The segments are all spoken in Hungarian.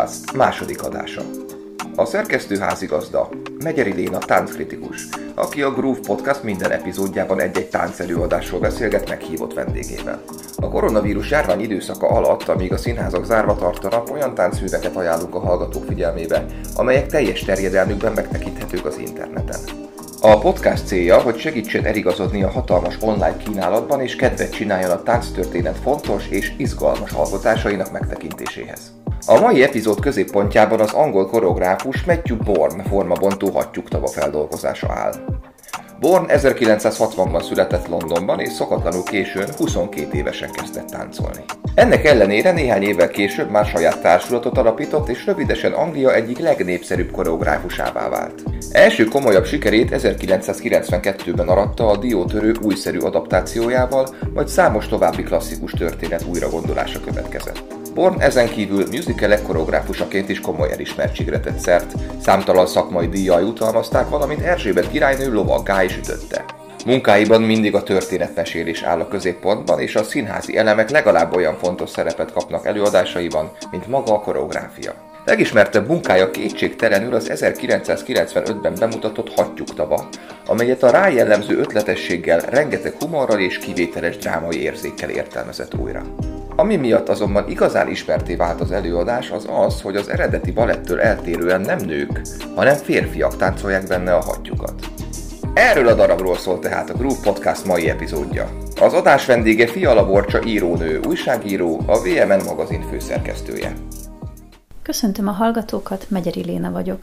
Podcast második adása. A szerkesztő házigazda Megyeri Léna tánckritikus, aki a Groove Podcast minden epizódjában egy-egy táncelőadásról beszélget meghívott vendégével. A koronavírus járvány időszaka alatt, amíg a színházak zárva tartanak, olyan táncműveket ajánlunk a hallgatók figyelmébe, amelyek teljes terjedelmükben megtekinthetők az interneten. A podcast célja, hogy segítsen eligazodni a hatalmas online kínálatban és kedvet csináljon a tánctörténet fontos és izgalmas alkotásainak megtekintéséhez. A mai epizód középpontjában az angol koreográfus Matthew Bourne formabontó hattyúktava feldolgozása áll. Bourne 1960-ban született Londonban, és szokatlanul későn 22 évesen kezdett táncolni. Ennek ellenére néhány évvel később már saját társulatot alapított, és rövidesen Anglia egyik legnépszerűbb koreográfusává vált. Első komolyabb sikerét 1992-ben aratta a Diótörő újszerű adaptációjával, majd számos további klasszikus történet újragondolása következett. Born ezen kívül musicalek koreográfusaként is komoly elismertségre tett szert, számtalan szakmai díjjal jutalmazták, valamint Erzsébet királynő lovaggá is ütötte. Munkáiban mindig a történetmesélés áll a középpontban, és a színházi elemek legalább olyan fontos szerepet kapnak előadásaiban, mint maga a koreográfia. Legismertebb munkája kétségtelenül az 1995-ben bemutatott Hattyúktava, amelyet a rájellemző ötletességgel, rengeteg humorral és kivételes drámai érzékkel értelmezett újra. Ami miatt azonban igazán ismerté vált az előadás az az, hogy az eredeti balettől eltérően nem nők, hanem férfiak táncolják benne a hattyukat. Erről a darabról szól tehát a Groove Podcast mai epizódja. Az adás vendége Fiala Borcsa írónő, újságíró, a VMN magazin főszerkesztője. Köszöntöm a hallgatókat, Megyeri Léna vagyok.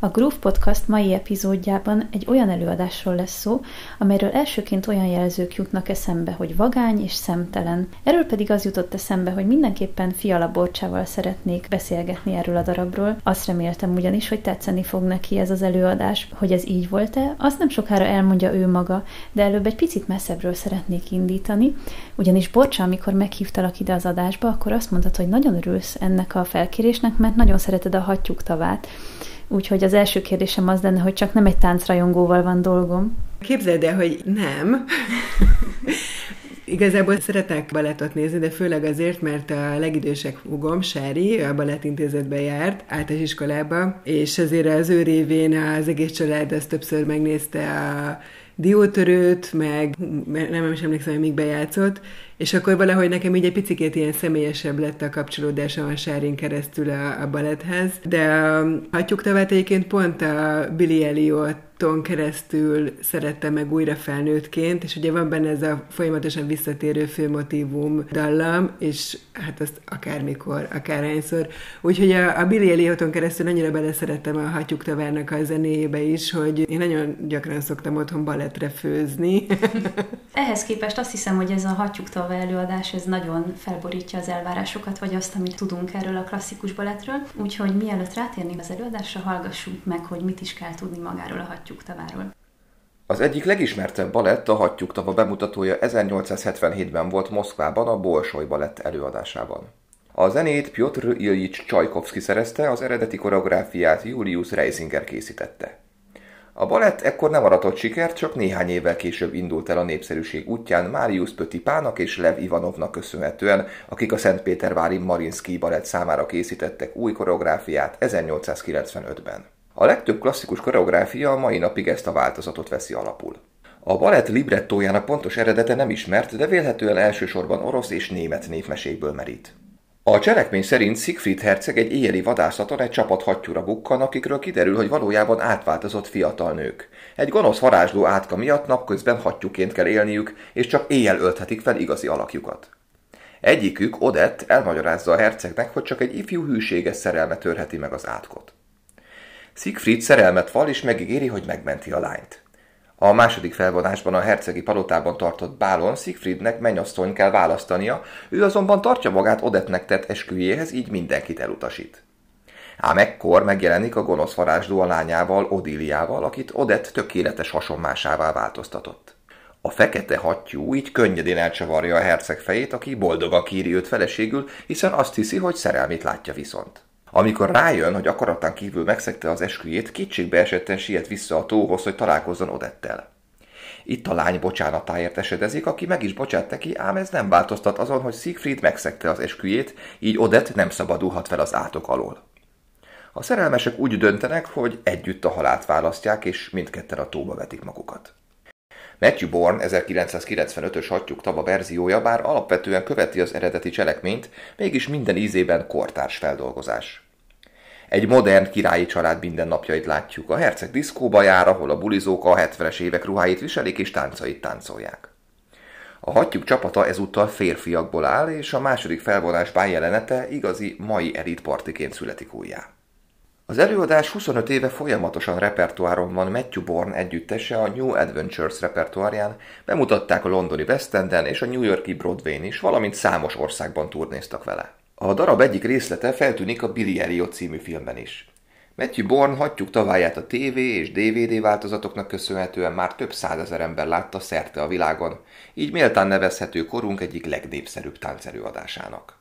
A Groove Podcast mai epizódjában egy olyan előadásról lesz szó, amelyről elsőként olyan jelzők jutnak eszembe, hogy vagány és szemtelen. Erről pedig az jutott eszembe, hogy mindenképpen Fiala Borcsával szeretnék beszélgetni erről a darabról. Azt reméltem ugyanis, hogy tetszeni fog neki ez az előadás. Hogy ez így volt-e, azt nem sokára elmondja ő maga, de előbb egy picit messzebbről szeretnék indítani, ugyanis Borcsa, amikor meghívtalak ide az adásba, akkor azt mondtad, hogy nagyon örülsz ennek a felkérésnek, mert nagyon szereted a hattyúk tavát. Úgyhogy az első kérdésem az lenne, hogy csak nem egy táncrajongóval van dolgom. Képzeld el, hogy nem. Igazából szeretek balettot nézni, de főleg azért, mert a legidősebb húgom, Sári, a balettintézetbe járt, általános iskolába, és azért az ő révén az egész család ezt többször megnézte a diótörőt, meg nem is emlékszem, hogy még bejátszott, és akkor valahogy nekem így egy picit ilyen személyesebb lett a kapcsolódásom a Sárin keresztül a, a balethez, de a hattyúktavát egyébként pont a Billy Elliot ton keresztül szerette meg újra felnőttként, és ugye van benne ez a folyamatosan visszatérő főmotívum dallam, és hát azt akármikor, akárhányszor. Úgyhogy a, a Billy Ellioton keresztül annyira beleszerettem a Hattyúk Tavárnak a zenéjébe is, hogy én nagyon gyakran szoktam otthon balettre főzni. Ehhez képest azt hiszem, hogy ez a Hattyúk Tava előadás, ez nagyon felborítja az elvárásokat, vagy azt, amit tudunk erről a klasszikus balettről. Úgyhogy mielőtt rátérnénk az előadásra, hallgassuk meg, hogy mit is kell tudni magáról a Hattyúk Hattyúktaváról. Az egyik legismertebb balett, a Hattyúktava bemutatója 1877-ben volt Moszkvában a Bolsoj balett előadásában. A zenét Piotr Ilyich Csajkovszki szerezte, az eredeti koreográfiát Julius Reisinger készítette. A balett ekkor nem aratott sikert, csak néhány évvel később indult el a népszerűség útján Máriusz Pötipának és Lev Ivanovnak köszönhetően, akik a Szentpétervári Marinsky balett számára készítettek új koreográfiát 1895-ben. A legtöbb klasszikus koreográfia a mai napig ezt a változatot veszi alapul. A balett librettójának pontos eredete nem ismert, de vélhetően elsősorban orosz és német névmesékből merít. A cselekmény szerint Siegfried herceg egy éjjeli vadászaton egy csapat hattyúra bukkan, akikről kiderül, hogy valójában átváltozott fiatal nők. Egy gonosz varázsló átka miatt napközben hattyúként kell élniük, és csak éjjel ölthetik fel igazi alakjukat. Egyikük, Odett, elmagyarázza a hercegnek, hogy csak egy ifjú hűséges szerelme törheti meg az átkot. Siegfried szerelmet val és megígéri, hogy megmenti a lányt. A második felvonásban a hercegi palotában tartott bálon Siegfriednek mennyasszony kell választania, ő azonban tartja magát Odettnek tett esküjéhez, így mindenkit elutasít. Ám ekkor megjelenik a gonosz varázsló a lányával, Odíliával, akit Odett tökéletes hasonmásává változtatott. A fekete hattyú így könnyedén elcsavarja a herceg fejét, aki boldogan kéri őt feleségül, hiszen azt hiszi, hogy szerelmét látja viszont. Amikor rájön, hogy akaratán kívül megszegte az esküjét, kétségbe siet vissza a tóhoz, hogy találkozzon Odettel. Itt a lány bocsánatáért esedezik, aki meg is bocsát neki, ám ez nem változtat azon, hogy Siegfried megszegte az esküjét, így Odett nem szabadulhat fel az átok alól. A szerelmesek úgy döntenek, hogy együtt a halált választják, és mindketten a tóba vetik magukat. Matthew Bourne 1995-ös hattyúk tava verziója bár alapvetően követi az eredeti cselekményt, mégis minden ízében kortárs feldolgozás. Egy modern királyi család mindennapjait látjuk. A herceg diszkóba jár, ahol a bulizók a 70-es évek ruháit viselik és táncait táncolják. A hattyúk csapata ezúttal férfiakból áll, és a második felvonás bánjelenete igazi mai elit partiként születik újjá. Az előadás 25 éve folyamatosan repertoáron van Matthew Bourne együttese a New Adventures repertoárján, bemutatták a londoni West Enden és a New Yorki Broadway-n is, valamint számos országban turnéztak vele. A darab egyik részlete feltűnik a Billy Elliot című filmben is. Matthew Bourne hattyúk taváját a TV és DVD változatoknak köszönhetően már több százezer ember látta szerte a világon, így méltán nevezhető korunk egyik legnépszerűbb táncerőadásának.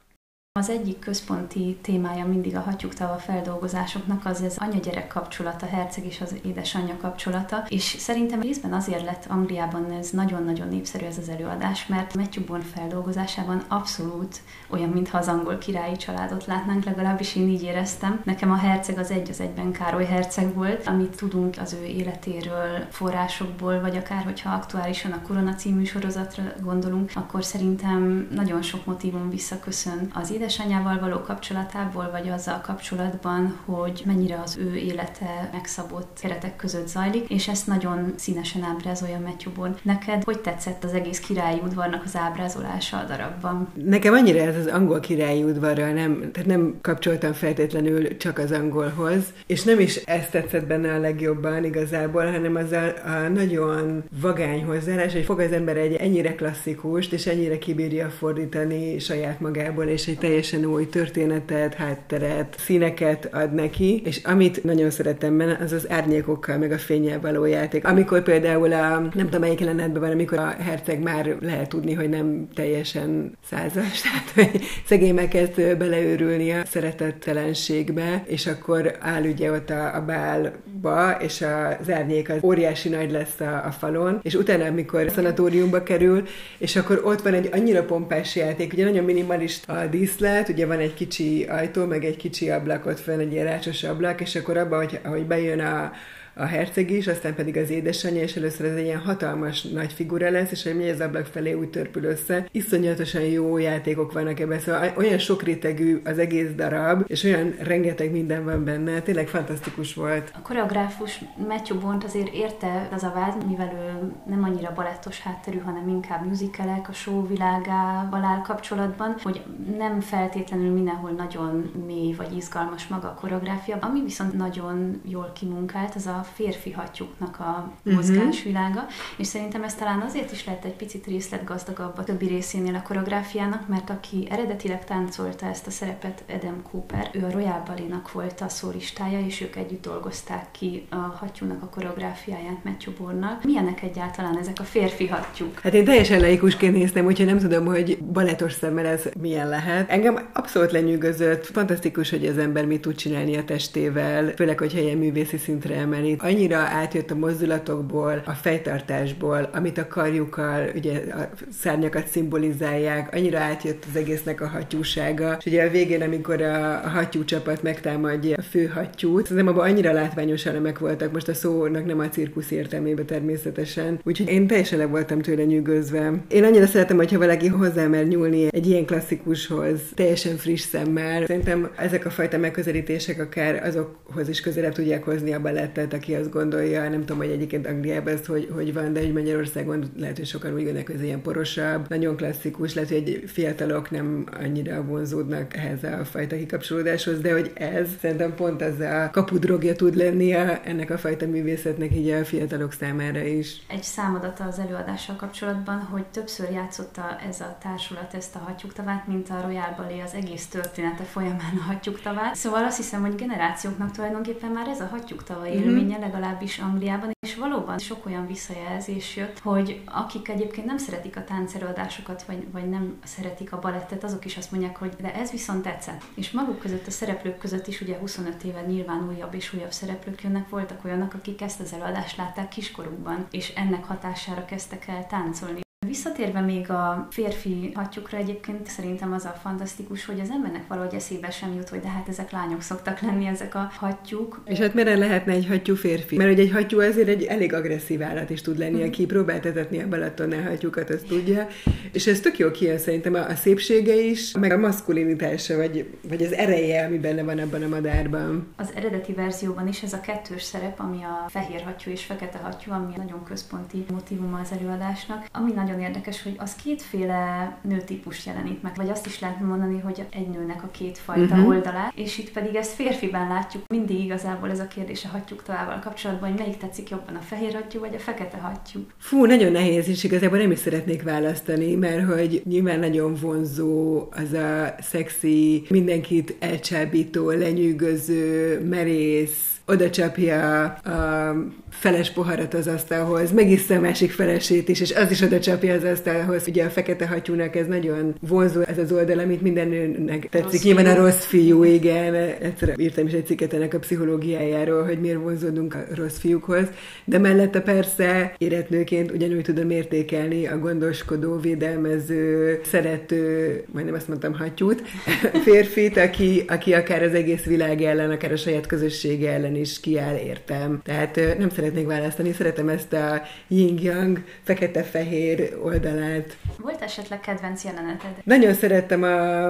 Az egyik központi témája mindig a hattyúktava feldolgozásoknak az az anya-gyerek kapcsolata, herceg és az édesanyja kapcsolata, és szerintem részben azért lett Angliában ez nagyon-nagyon népszerű ez az előadás, mert Matthew Bourne feldolgozásában abszolút olyan, mintha az angol királyi családot látnánk, legalábbis én így éreztem. Nekem a herceg az egy az egyben Károly herceg volt, amit tudunk az ő életéről, forrásokból, vagy akár hogyha aktuálisan a Korona című sorozatra gondolunk, akkor szerintem nagyon sok motivum visszaköszön az édes édesanyjával való kapcsolatából, vagy azzal kapcsolatban, hogy mennyire az ő élete megszabott keretek között zajlik, és ezt nagyon színesen ábrázolja Matthew Bourne. Neked hogy tetszett az egész királyi udvarnak az ábrázolása a darabban? Nekem annyira ez az angol királyi udvarral nem, tehát nem kapcsoltam feltétlenül csak az angolhoz, és nem is ezt tetszett benne a legjobban igazából, hanem az a, a nagyon vagány hozzáállás, hogy fog az ember egy ennyire klasszikust, és ennyire kibírja fordítani saját magából, és egy teljesen új történetet, hátteret, színeket ad neki, és amit nagyon szeretem benne, az az árnyékokkal, meg a fényel való játék. Amikor például a, nem tudom melyik jelenetben van, amikor a herceg már lehet tudni, hogy nem teljesen százas, tehát hogy szegény megkezd beleőrülni a szeretettelenségbe, és akkor áll ugye ott a, a bálba, és az árnyék az óriási nagy lesz a, a falon, és utána, amikor a szanatóriumba kerül, és akkor ott van egy annyira pompás játék, ugye nagyon minimalista a díszlet, lehet, ugye van egy kicsi ajtó, meg egy kicsi ablak ott fenn, egy ilyen rácsos ablak, és akkor abban, hogy, ahogy bejön a, a herceg is, aztán pedig az édesanyja, és először ez egy ilyen hatalmas nagy figura lesz, és hogy az ablak felé úgy törpül össze. Iszonyatosan jó játékok vannak ebben, szóval olyan sok rétegű az egész darab, és olyan rengeteg minden van benne, tényleg fantasztikus volt. A koreográfus Matthew Bont azért érte az a vád, mivel ő nem annyira balettos hátterű, hanem inkább musicalek, a show világával áll kapcsolatban, hogy nem feltétlenül mindenhol nagyon mély vagy izgalmas maga a koreográfia, ami viszont nagyon jól kimunkált, az a férfi hattyúknak a uh-huh. mozgásvilága, és szerintem ez talán azért is lett egy picit részletgazdagabb a többi részénél a koreográfiának, mert aki eredetileg táncolta ezt a szerepet, Adam Cooper, ő a Royal Balinak volt a szólistája, és ők együtt dolgozták ki a hattyúnak a koreográfiáját Matthew Bornal. Milyenek egyáltalán ezek a férfi hattyúk? Hát én teljesen laikusként néztem, úgyhogy nem tudom, hogy baletos szemmel ez milyen lehet. Engem abszolút lenyűgözött. Fantasztikus, hogy az ember mit tud csinálni a testével, főleg, hogy helyen művészi szintre emeli annyira átjött a mozdulatokból, a fejtartásból, amit a karjukkal, ugye a szárnyakat szimbolizálják, annyira átjött az egésznek a hattyúsága, és ugye a végén, amikor a, hattyú csapat megtámadja a fő hattyút, szerintem abban annyira látványos elemek voltak, most a szónak nem a cirkusz értelmébe természetesen, úgyhogy én teljesen le voltam tőle nyűgözve. Én annyira szeretem, hogyha valaki hozzá mer nyúlni egy ilyen klasszikushoz, teljesen friss szemmel. Szerintem ezek a fajta megközelítések akár azokhoz is közelebb tudják hozni a balettet, aki azt gondolja, nem tudom, hogy egyébként Angliában ez hogy, hogy van, de hogy Magyarországon lehet, hogy sokan úgy gondolják, hogy ez ilyen porosabb, nagyon klasszikus, lehet, hogy egy fiatalok nem annyira vonzódnak ehhez a fajta kikapcsolódáshoz, de hogy ez szerintem pont az a kapudrogja tud lenni a, ennek a fajta művészetnek így a fiatalok számára is. Egy számadata az előadással kapcsolatban, hogy többször játszotta ez a társulat ezt a hattyúktavát, mint a Royal Ballet az egész története folyamán a hattyúktavát. Szóval azt hiszem, hogy generációknak tulajdonképpen már ez a hattyúktava élménye, mm-hmm legalábbis Angliában, és valóban sok olyan visszajelzés jött, hogy akik egyébként nem szeretik a táncerőadásokat, vagy, vagy nem szeretik a balettet, azok is azt mondják, hogy de ez viszont tetszett. És maguk között, a szereplők között is ugye 25 éve nyilván újabb és újabb szereplők jönnek, voltak olyanok, akik ezt az előadást látták kiskorukban, és ennek hatására kezdtek el táncolni Visszatérve még a férfi hattyúkra egyébként szerintem az a fantasztikus, hogy az embernek valahogy eszébe sem jut, hogy de hát ezek lányok szoktak lenni, ezek a hattyúk. És hát mire lehetne egy hattyú férfi? Mert hogy egy hattyú azért egy elég agresszív állat is tud lenni, aki próbált etetni a Balatonnál hattyúkat, azt tudja. És ez tök jó kijön szerintem a, a szépsége is, meg a maszkulinitása, vagy, vagy az ereje, ami benne van abban a madárban. Az eredeti verzióban is ez a kettős szerep, ami a fehér hattyú és fekete hattyú, ami nagyon központi motivuma az előadásnak. Ami nagyon érdekes, hogy az kétféle nőtípus jelenít meg, vagy azt is lehet mondani, hogy egy nőnek a két fajta uh-huh. oldalát, és itt pedig ezt férfiben látjuk. Mindig igazából ez a kérdés a hattyúk továbbal kapcsolatban, hogy melyik tetszik jobban, a fehér hattyú vagy a fekete hattyú. Fú, nagyon nehéz, és igazából nem is szeretnék választani, mert hogy nyilván nagyon vonzó az a szexi, mindenkit elcsábító, lenyűgöző, merész, oda csapja a feles poharat az asztalhoz, megissza a másik felesét is, és az is oda csapja az asztalhoz. Ugye a fekete hattyúnak ez nagyon vonzó, ez az oldal, amit minden nőnek tetszik. Rossz Nyilván a rossz fiú, igen. Egyszer írtam is egy cikket ennek a pszichológiájáról, hogy miért vonzódunk a rossz fiúkhoz, de mellette persze életnőként ugyanúgy tudom értékelni a gondoskodó, védelmező, szerető, majdnem azt mondtam hattyút, férfit, aki, aki akár az egész világ ellen, akár a saját közössége ellen is kiáll, értem. Tehát nem szeretnék választani, szeretem ezt a yin-yang, fekete-fehér oldalát. Volt esetleg kedvenc jeleneted? Nagyon szerettem a,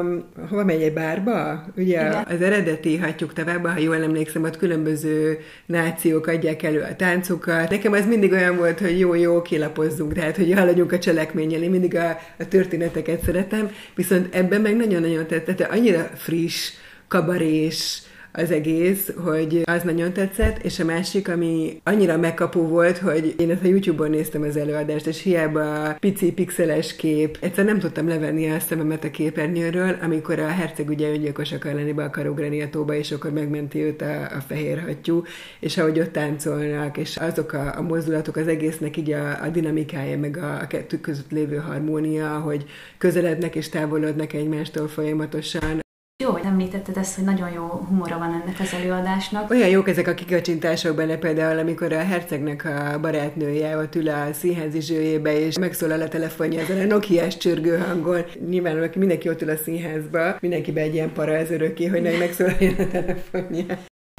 hova megy egy bárba? Ugye Igen. az eredeti hatjuk tovább, ha jól emlékszem, ott különböző nációk adják elő a táncokat. Nekem az mindig olyan volt, hogy jó-jó, kilapozzunk, tehát hogy haladjunk a cselekménnyel. Én mindig a, a történeteket szeretem, viszont ebben meg nagyon-nagyon tetszett, annyira friss, kabarés, az egész, hogy az nagyon tetszett, és a másik, ami annyira megkapó volt, hogy én ezt a YouTube-on néztem az előadást, és hiába pici pixeles kép, egyszer nem tudtam levenni a szememet a képernyőről, amikor a herceg ugye öngyilkos akar lenni be akar ugrani a tóba, és akkor megmenti őt a, a fehér hattyú, és ahogy ott táncolnak, és azok a, a mozdulatok, az egésznek így a, a dinamikája, meg a, a kettő között lévő harmónia, hogy közelednek és távolodnak egymástól folyamatosan, jó, hogy említetted ezt, hogy nagyon jó humora van ennek az előadásnak. Olyan jók ezek a kikacsintások benne például, amikor a hercegnek a barátnője ott ül a színházi zsőjébe, és megszólal a telefonja ezen a Nokia-s csörgő hangon. Nyilván mindenki ott ül a színházba, mindenkibe egy ilyen para ez öröki, hogy megszólaljon a telefonja.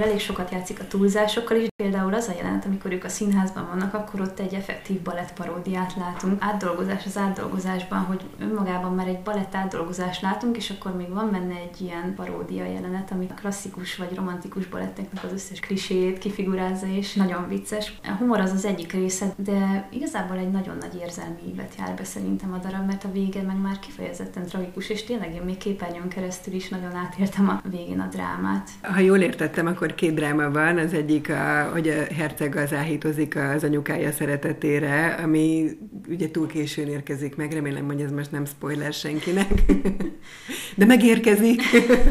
Elég sokat játszik a túlzásokkal is. Például az a jelenet, amikor ők a színházban vannak, akkor ott egy effektív balett paródiát látunk. Átdolgozás az átdolgozásban, hogy önmagában már egy balett átdolgozást látunk, és akkor még van benne egy ilyen paródia jelenet, ami a klasszikus vagy romantikus baletteknek az összes klisét kifigurázza, és nagyon vicces. A humor az az egyik része, de igazából egy nagyon nagy érzelmi ívet jár be szerintem a darab, mert a vége meg már kifejezetten tragikus, és tényleg én még képernyőn keresztül is nagyon átértem a végén a drámát. Ha jól értettem, akkor akkor két dráma van, az egyik, a, hogy a herceg az áhítozik az anyukája szeretetére, ami ugye túl későn érkezik meg, remélem, hogy ez most nem spoiler senkinek, de megérkezik,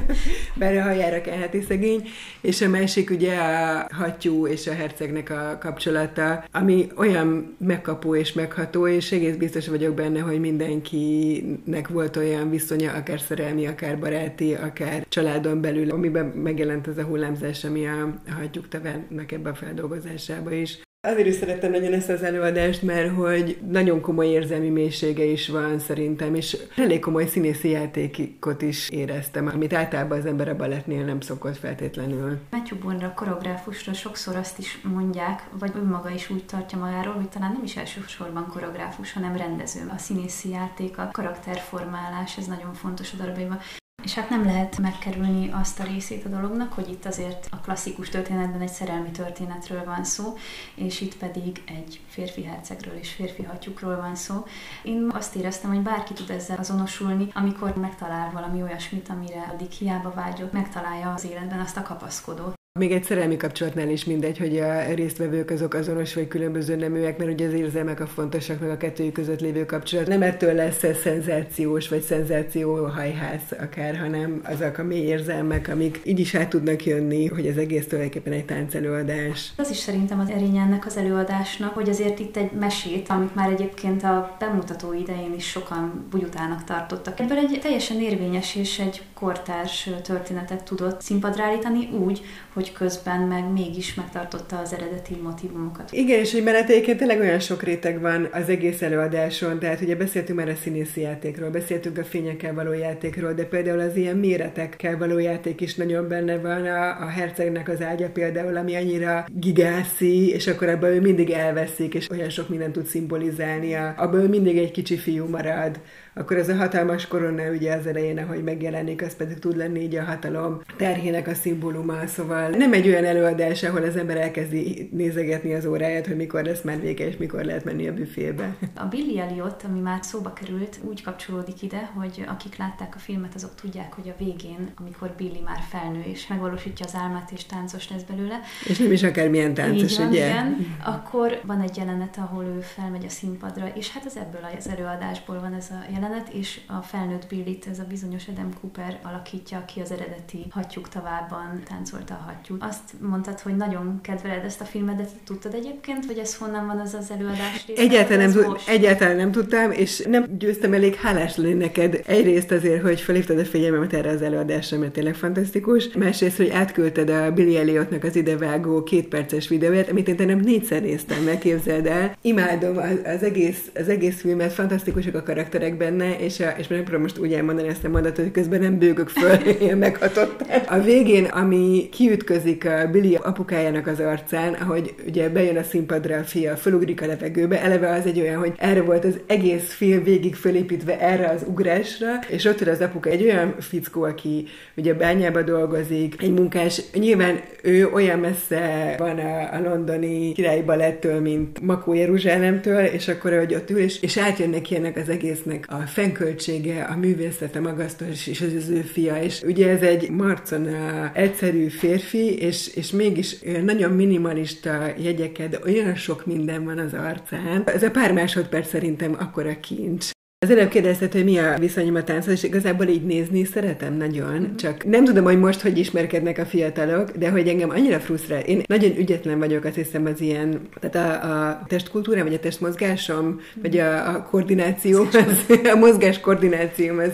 bár a hajára kelheti szegény, és a másik ugye a hattyú és a hercegnek a kapcsolata, ami olyan megkapó és megható, és egész biztos vagyok benne, hogy mindenkinek volt olyan viszonya, akár szerelmi, akár baráti, akár családon belül, amiben megjelent ez a hullámzás ami a hagyjuk tevennek ebbe a feldolgozásába is. Azért is szerettem nagyon ezt az előadást, mert hogy nagyon komoly érzelmi mélysége is van szerintem, és elég komoly színészi játékot is éreztem, amit általában az ember a balettnél nem szokott feltétlenül. Matthew Bondra, koreográfusra sokszor azt is mondják, vagy önmaga is úgy tartja magáról, hogy talán nem is elsősorban koreográfus, hanem rendező. A színészi játék, a karakterformálás, ez nagyon fontos a darabjaiban. És hát nem lehet megkerülni azt a részét a dolognak, hogy itt azért a klasszikus történetben egy szerelmi történetről van szó, és itt pedig egy férfi hercegről és férfi hattyúkról van szó. Én azt éreztem, hogy bárki tud ezzel azonosulni, amikor megtalál valami olyasmit, amire addig hiába vágyott, megtalálja az életben azt a kapaszkodót. Még egy szerelmi kapcsolatnál is mindegy, hogy a résztvevők azok azonos vagy különböző neműek, mert ugye az érzelmek a fontosak, meg a kettőjük között lévő kapcsolat. Nem ettől lesz ez szenzációs vagy szenzáció hajház akár, hanem azok a mély érzelmek, amik így is át tudnak jönni, hogy az egész tulajdonképpen egy táncelőadás. Az is szerintem az erény ennek az előadásnak, hogy azért itt egy mesét, amit már egyébként a bemutató idején is sokan bugyutának tartottak. Ebből egy teljesen érvényes és egy kortárs történetet tudott színpadra állítani úgy, hogy közben meg mégis megtartotta az eredeti motivumokat. Igen, és hogy menetéken tényleg olyan sok réteg van az egész előadáson, tehát ugye beszéltünk már a színészi játékról, beszéltünk a fényekkel való játékról, de például az ilyen méretekkel való játék is nagyon benne van, a, a hercegnek az ágya például, ami annyira gigászi, és akkor ebből ő mindig elveszik, és olyan sok mindent tud szimbolizálni, abból mindig egy kicsi fiú marad, akkor ez a hatalmas korona ugye az elején, ahogy megjelenik, az pedig tud lenni így a hatalom terhének a szimbóluma, szóval nem egy olyan előadás, ahol az ember elkezdi nézegetni az óráját, hogy mikor lesz már vége, és mikor lehet menni a büfébe. A Billy Elliot, ami már szóba került, úgy kapcsolódik ide, hogy akik látták a filmet, azok tudják, hogy a végén, amikor Billy már felnő és megvalósítja az álmát, és táncos lesz belőle. És nem is akármilyen táncos, van, ugye? Igen, akkor van egy jelenet, ahol ő felmegy a színpadra, és hát az ebből az előadásból van ez a jelenet, jelenet, és a felnőtt Billit, ez a bizonyos Adam Cooper alakítja, aki az eredeti Hattyúk tavában táncolta a hattyút. Azt mondtad, hogy nagyon kedveled ezt a filmet, de tudtad egyébként, hogy ez honnan van az az előadás része? Egyáltalán nem, egyáltalán nem tudtam, és nem győztem elég hálás lenni neked. Egyrészt azért, hogy felhívtad a figyelmemet erre az előadásra, mert tényleg fantasztikus. Másrészt, hogy átküldted a Billy Elliotnak az idevágó két perces videóját, amit én nem négyszer néztem, megképzeld el. Imádom az, az, egész, az egész filmet, fantasztikusak a karakterek benne, benne, és, a, és megpróbálom most úgy elmondani ezt a mondatot, hogy közben nem bőgök föl, ilyen meghatott. A végén, ami kiütközik a Billy apukájának az arcán, ahogy ugye bejön a színpadra a fia, fölugrik a levegőbe, eleve az egy olyan, hogy erre volt az egész film végig fölépítve erre az ugrásra, és ott az apuka egy olyan fickó, aki ugye bányába dolgozik, egy munkás, nyilván ő olyan messze van a, a londoni királyi balettől, mint Makó Jeruzsálemtől, és akkor, hogy ott ül, és, és átjön neki ennek az egésznek a fennköltsége, a művészete magasztos, és az, az ő fia, és ugye ez egy marcon egyszerű férfi, és, és mégis nagyon minimalista jegyeket, de olyan sok minden van az arcán. Ez a pár másodperc szerintem akkora kincs. Az előbb kérdezted, hogy mi a viszonyom a tánchoz, és igazából így nézni szeretem nagyon, mm-hmm. csak nem tudom, hogy most hogy ismerkednek a fiatalok, de hogy engem annyira frusztrál. Én nagyon ügyetlen vagyok, azt hiszem, az ilyen, tehát a, a testkultúrám, vagy a testmozgásom, mm-hmm. vagy a, a koordináció, az, a mozgás koordinációm, az,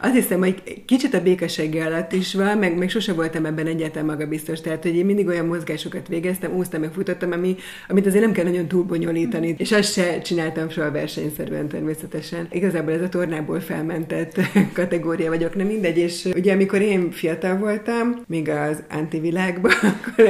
azt hiszem, hogy kicsit a békessége alatt is van, meg, meg sose voltam ebben egyáltalán magabiztos, tehát hogy én mindig olyan mozgásokat végeztem, úsztam, meg futottam, ami, amit azért nem kell nagyon túlbonyolítani, mm-hmm. és azt se csináltam soha versenyszerűen természetesen. Igazából ez a tornából felmentett kategória vagyok, nem mindegy, és ugye amikor én fiatal voltam, még az antivilágban, akkor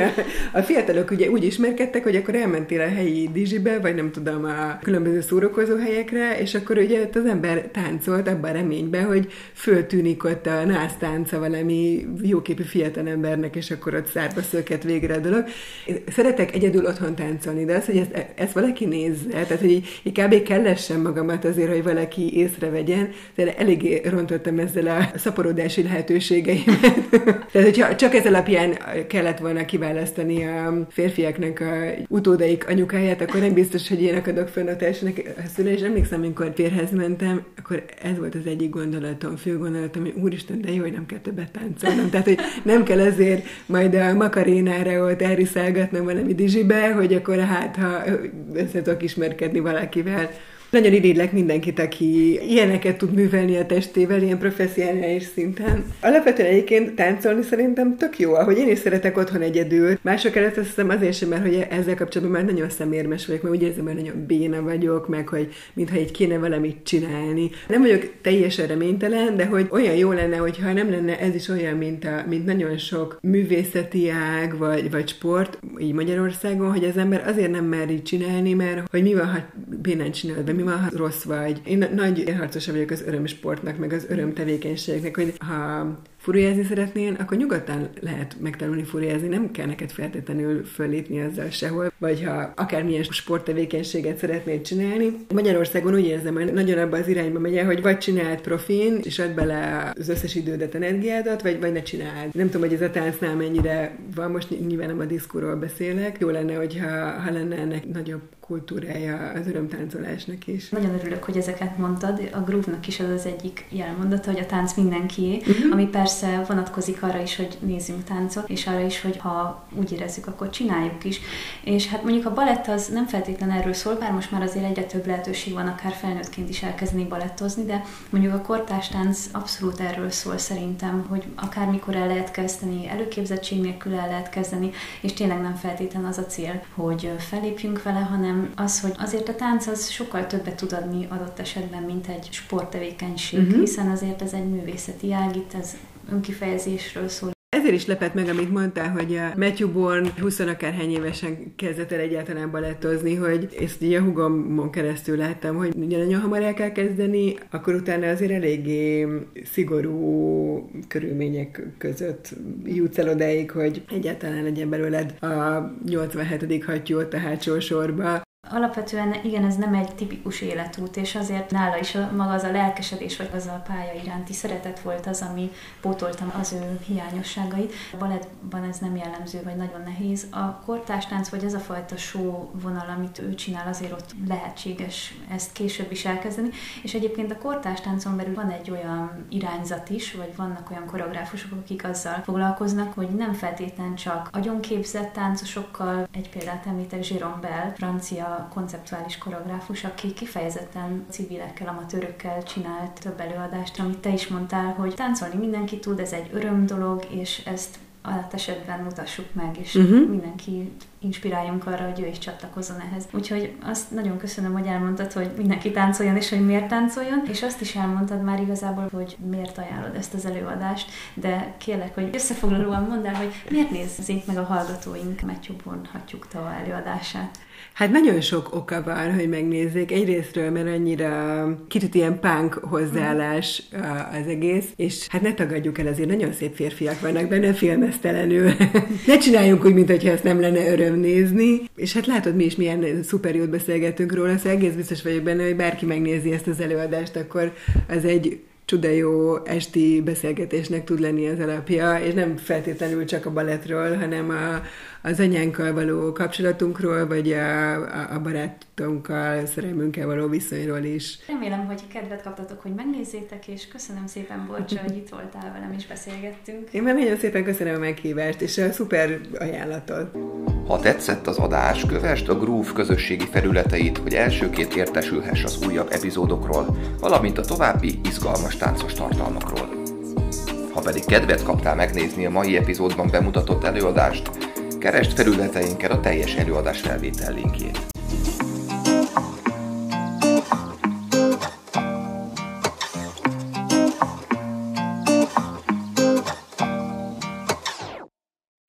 a fiatalok ugye úgy ismerkedtek, hogy akkor elmentél a helyi dizsibe, vagy nem tudom, a különböző szórakozó helyekre, és akkor ugye az ember táncolt abban a reményben, hogy föltűnik ott a nász tánca valami jóképű fiatal embernek, és akkor ott szárba szöket végre a dolog. Szeretek egyedül otthon táncolni, de az, hogy ezt, ezt valaki nézze, tehát hogy így, így kb. magamat azért, hogy valaki észrevegyen, de eléggé rontottam ezzel a szaporodási lehetőségeimet. Tehát, hogyha csak ez alapján kellett volna kiválasztani a férfiaknak a utódaik anyukáját, akkor nem biztos, hogy én akadok fönn a társadalmak és emlékszem, amikor férhez mentem, akkor ez volt az egyik gondolatom, fő gondolatom, hogy úristen, de jó, hogy nem kell többet táncolnom. Tehát, hogy nem kell ezért majd a makarénára ott elriszálgatnom valami dizsibe, hogy akkor hát, ha össze tudok ismerkedni valakivel. Nagyon irigylek mindenkit, aki ilyeneket tud művelni a testével, ilyen professzionális szinten. Alapvetően egyébként táncolni szerintem tök jó, ahogy én is szeretek otthon egyedül. Mások előtt azt hiszem azért sem, mert hogy ezzel kapcsolatban már nagyon szemérmes vagyok, mert úgy érzem, hogy nagyon béna vagyok, meg hogy mintha egy kéne valamit csinálni. Nem vagyok teljesen reménytelen, de hogy olyan jó lenne, hogyha nem lenne ez is olyan, mint, a, mint nagyon sok művészeti ág, vagy, vagy sport, így Magyarországon, hogy az ember azért nem mer így csinálni, mert hogy mi van, ha bénán csinálod, mi van, ha rossz vagy. Én nagy harcosa vagyok az örömsportnak, meg az öröm tevékenységnek, hogy ha furiázni szeretnél, akkor nyugodtan lehet megtanulni furiázni, nem kell neked feltétlenül fölépni ezzel sehol, vagy ha akármilyen sporttevékenységet szeretnél csinálni. Magyarországon úgy érzem, hogy nagyon abban az irányba megy hogy vagy csináld profin, és add bele az összes idődet, energiádat, vagy, vagy ne csináld. Nem tudom, hogy ez a táncnál mennyire van, most nyilván nem a diszkóról beszélek. Jó lenne, hogyha ha lenne ennek nagyobb kultúrája az örömtáncolásnak is. Nagyon örülök, hogy ezeket mondtad. A groove is az az egyik jelmondata, hogy a tánc mindenkié, uh-huh. ami persze persze vonatkozik arra is, hogy nézzünk táncot, és arra is, hogy ha úgy érezzük, akkor csináljuk is. És hát mondjuk a balett az nem feltétlen erről szól, bár most már azért egyre több lehetőség van akár felnőttként is elkezdeni balettozni, de mondjuk a kortás tánc abszolút erről szól szerintem, hogy akármikor el lehet kezdeni, előképzettség nélkül el lehet kezdeni, és tényleg nem feltétlen az a cél, hogy felépjünk vele, hanem az, hogy azért a tánc az sokkal többet tud adni adott esetben, mint egy sporttevékenység, uh-huh. hiszen azért ez egy művészeti ág, itt ez önkifejezésről szól, ezért is lepett meg, amit mondtál, hogy a Matthew Bourne 20 akárhány évesen kezdett el egyáltalán balettozni, hogy ezt így a hugomon keresztül láttam, hogy ugye nagyon hamar el kell kezdeni, akkor utána azért eléggé szigorú körülmények között jutsz el odáig, hogy egyáltalán legyen belőled a 87. hattyú ott a hátsó sorba, Alapvetően igen, ez nem egy tipikus életút, és azért nála is a, maga az a lelkesedés, vagy az a pálya iránti szeretet volt az, ami pótoltam az ő hiányosságait. A balettban ez nem jellemző, vagy nagyon nehéz. A kortástánc, vagy az a fajta show vonal, amit ő csinál, azért ott lehetséges ezt később is elkezdeni. És egyébként a kortástáncon belül van egy olyan irányzat is, vagy vannak olyan koreográfusok, akik azzal foglalkoznak, hogy nem feltétlen csak agyonképzett táncosokkal, egy példát említek, Jérôme Bell, francia konceptuális koreográfus, aki kifejezetten civilekkel, amatőrökkel csinált több előadást, amit te is mondtál, hogy táncolni mindenki tud, ez egy öröm dolog, és ezt adott esetben mutassuk meg, és uh-huh. mindenki inspiráljunk arra, hogy ő is csatlakozzon ehhez. Úgyhogy azt nagyon köszönöm, hogy elmondtad, hogy mindenki táncoljon, és hogy miért táncoljon, és azt is elmondtad már igazából, hogy miért ajánlod ezt az előadást, de kérlek, hogy összefoglalóan mondd el, hogy miért nézzék meg a hallgatóink Matthew Born Hattyúk előadását. Hát nagyon sok oka van, hogy megnézzék. Egyrésztről, mert annyira kicsit ilyen punk hozzáállás az egész, és hát ne tagadjuk el, azért nagyon szép férfiak vannak benne filmesztelenül. ne csináljunk úgy, mintha ezt nem lenne öröm nézni. És hát látod, mi is milyen szuper jót beszélgetünk róla, szóval egész biztos vagyok benne, hogy bárki megnézi ezt az előadást, akkor az egy csuda jó esti beszélgetésnek tud lenni az alapja, és nem feltétlenül csak a balettről, hanem a, az anyánkkal való kapcsolatunkról, vagy a, a, a barátunkkal, szerelmünkkel való viszonyról is. Remélem, hogy kedvet kaptatok, hogy megnézzétek, és köszönöm szépen, Borcsa, hogy itt voltál velem, és beszélgettünk. Én már nagyon szépen köszönöm a meghívást, és a szuper ajánlatot. Ha tetszett az adás, kövesd a Groove közösségi felületeit, hogy elsőként értesülhess az újabb epizódokról, valamint a további izgalmas táncos tartalmakról. Ha pedig kedvet kaptál megnézni a mai epizódban bemutatott előadást, keresd felületeinken a teljes előadás felvétel linkjét.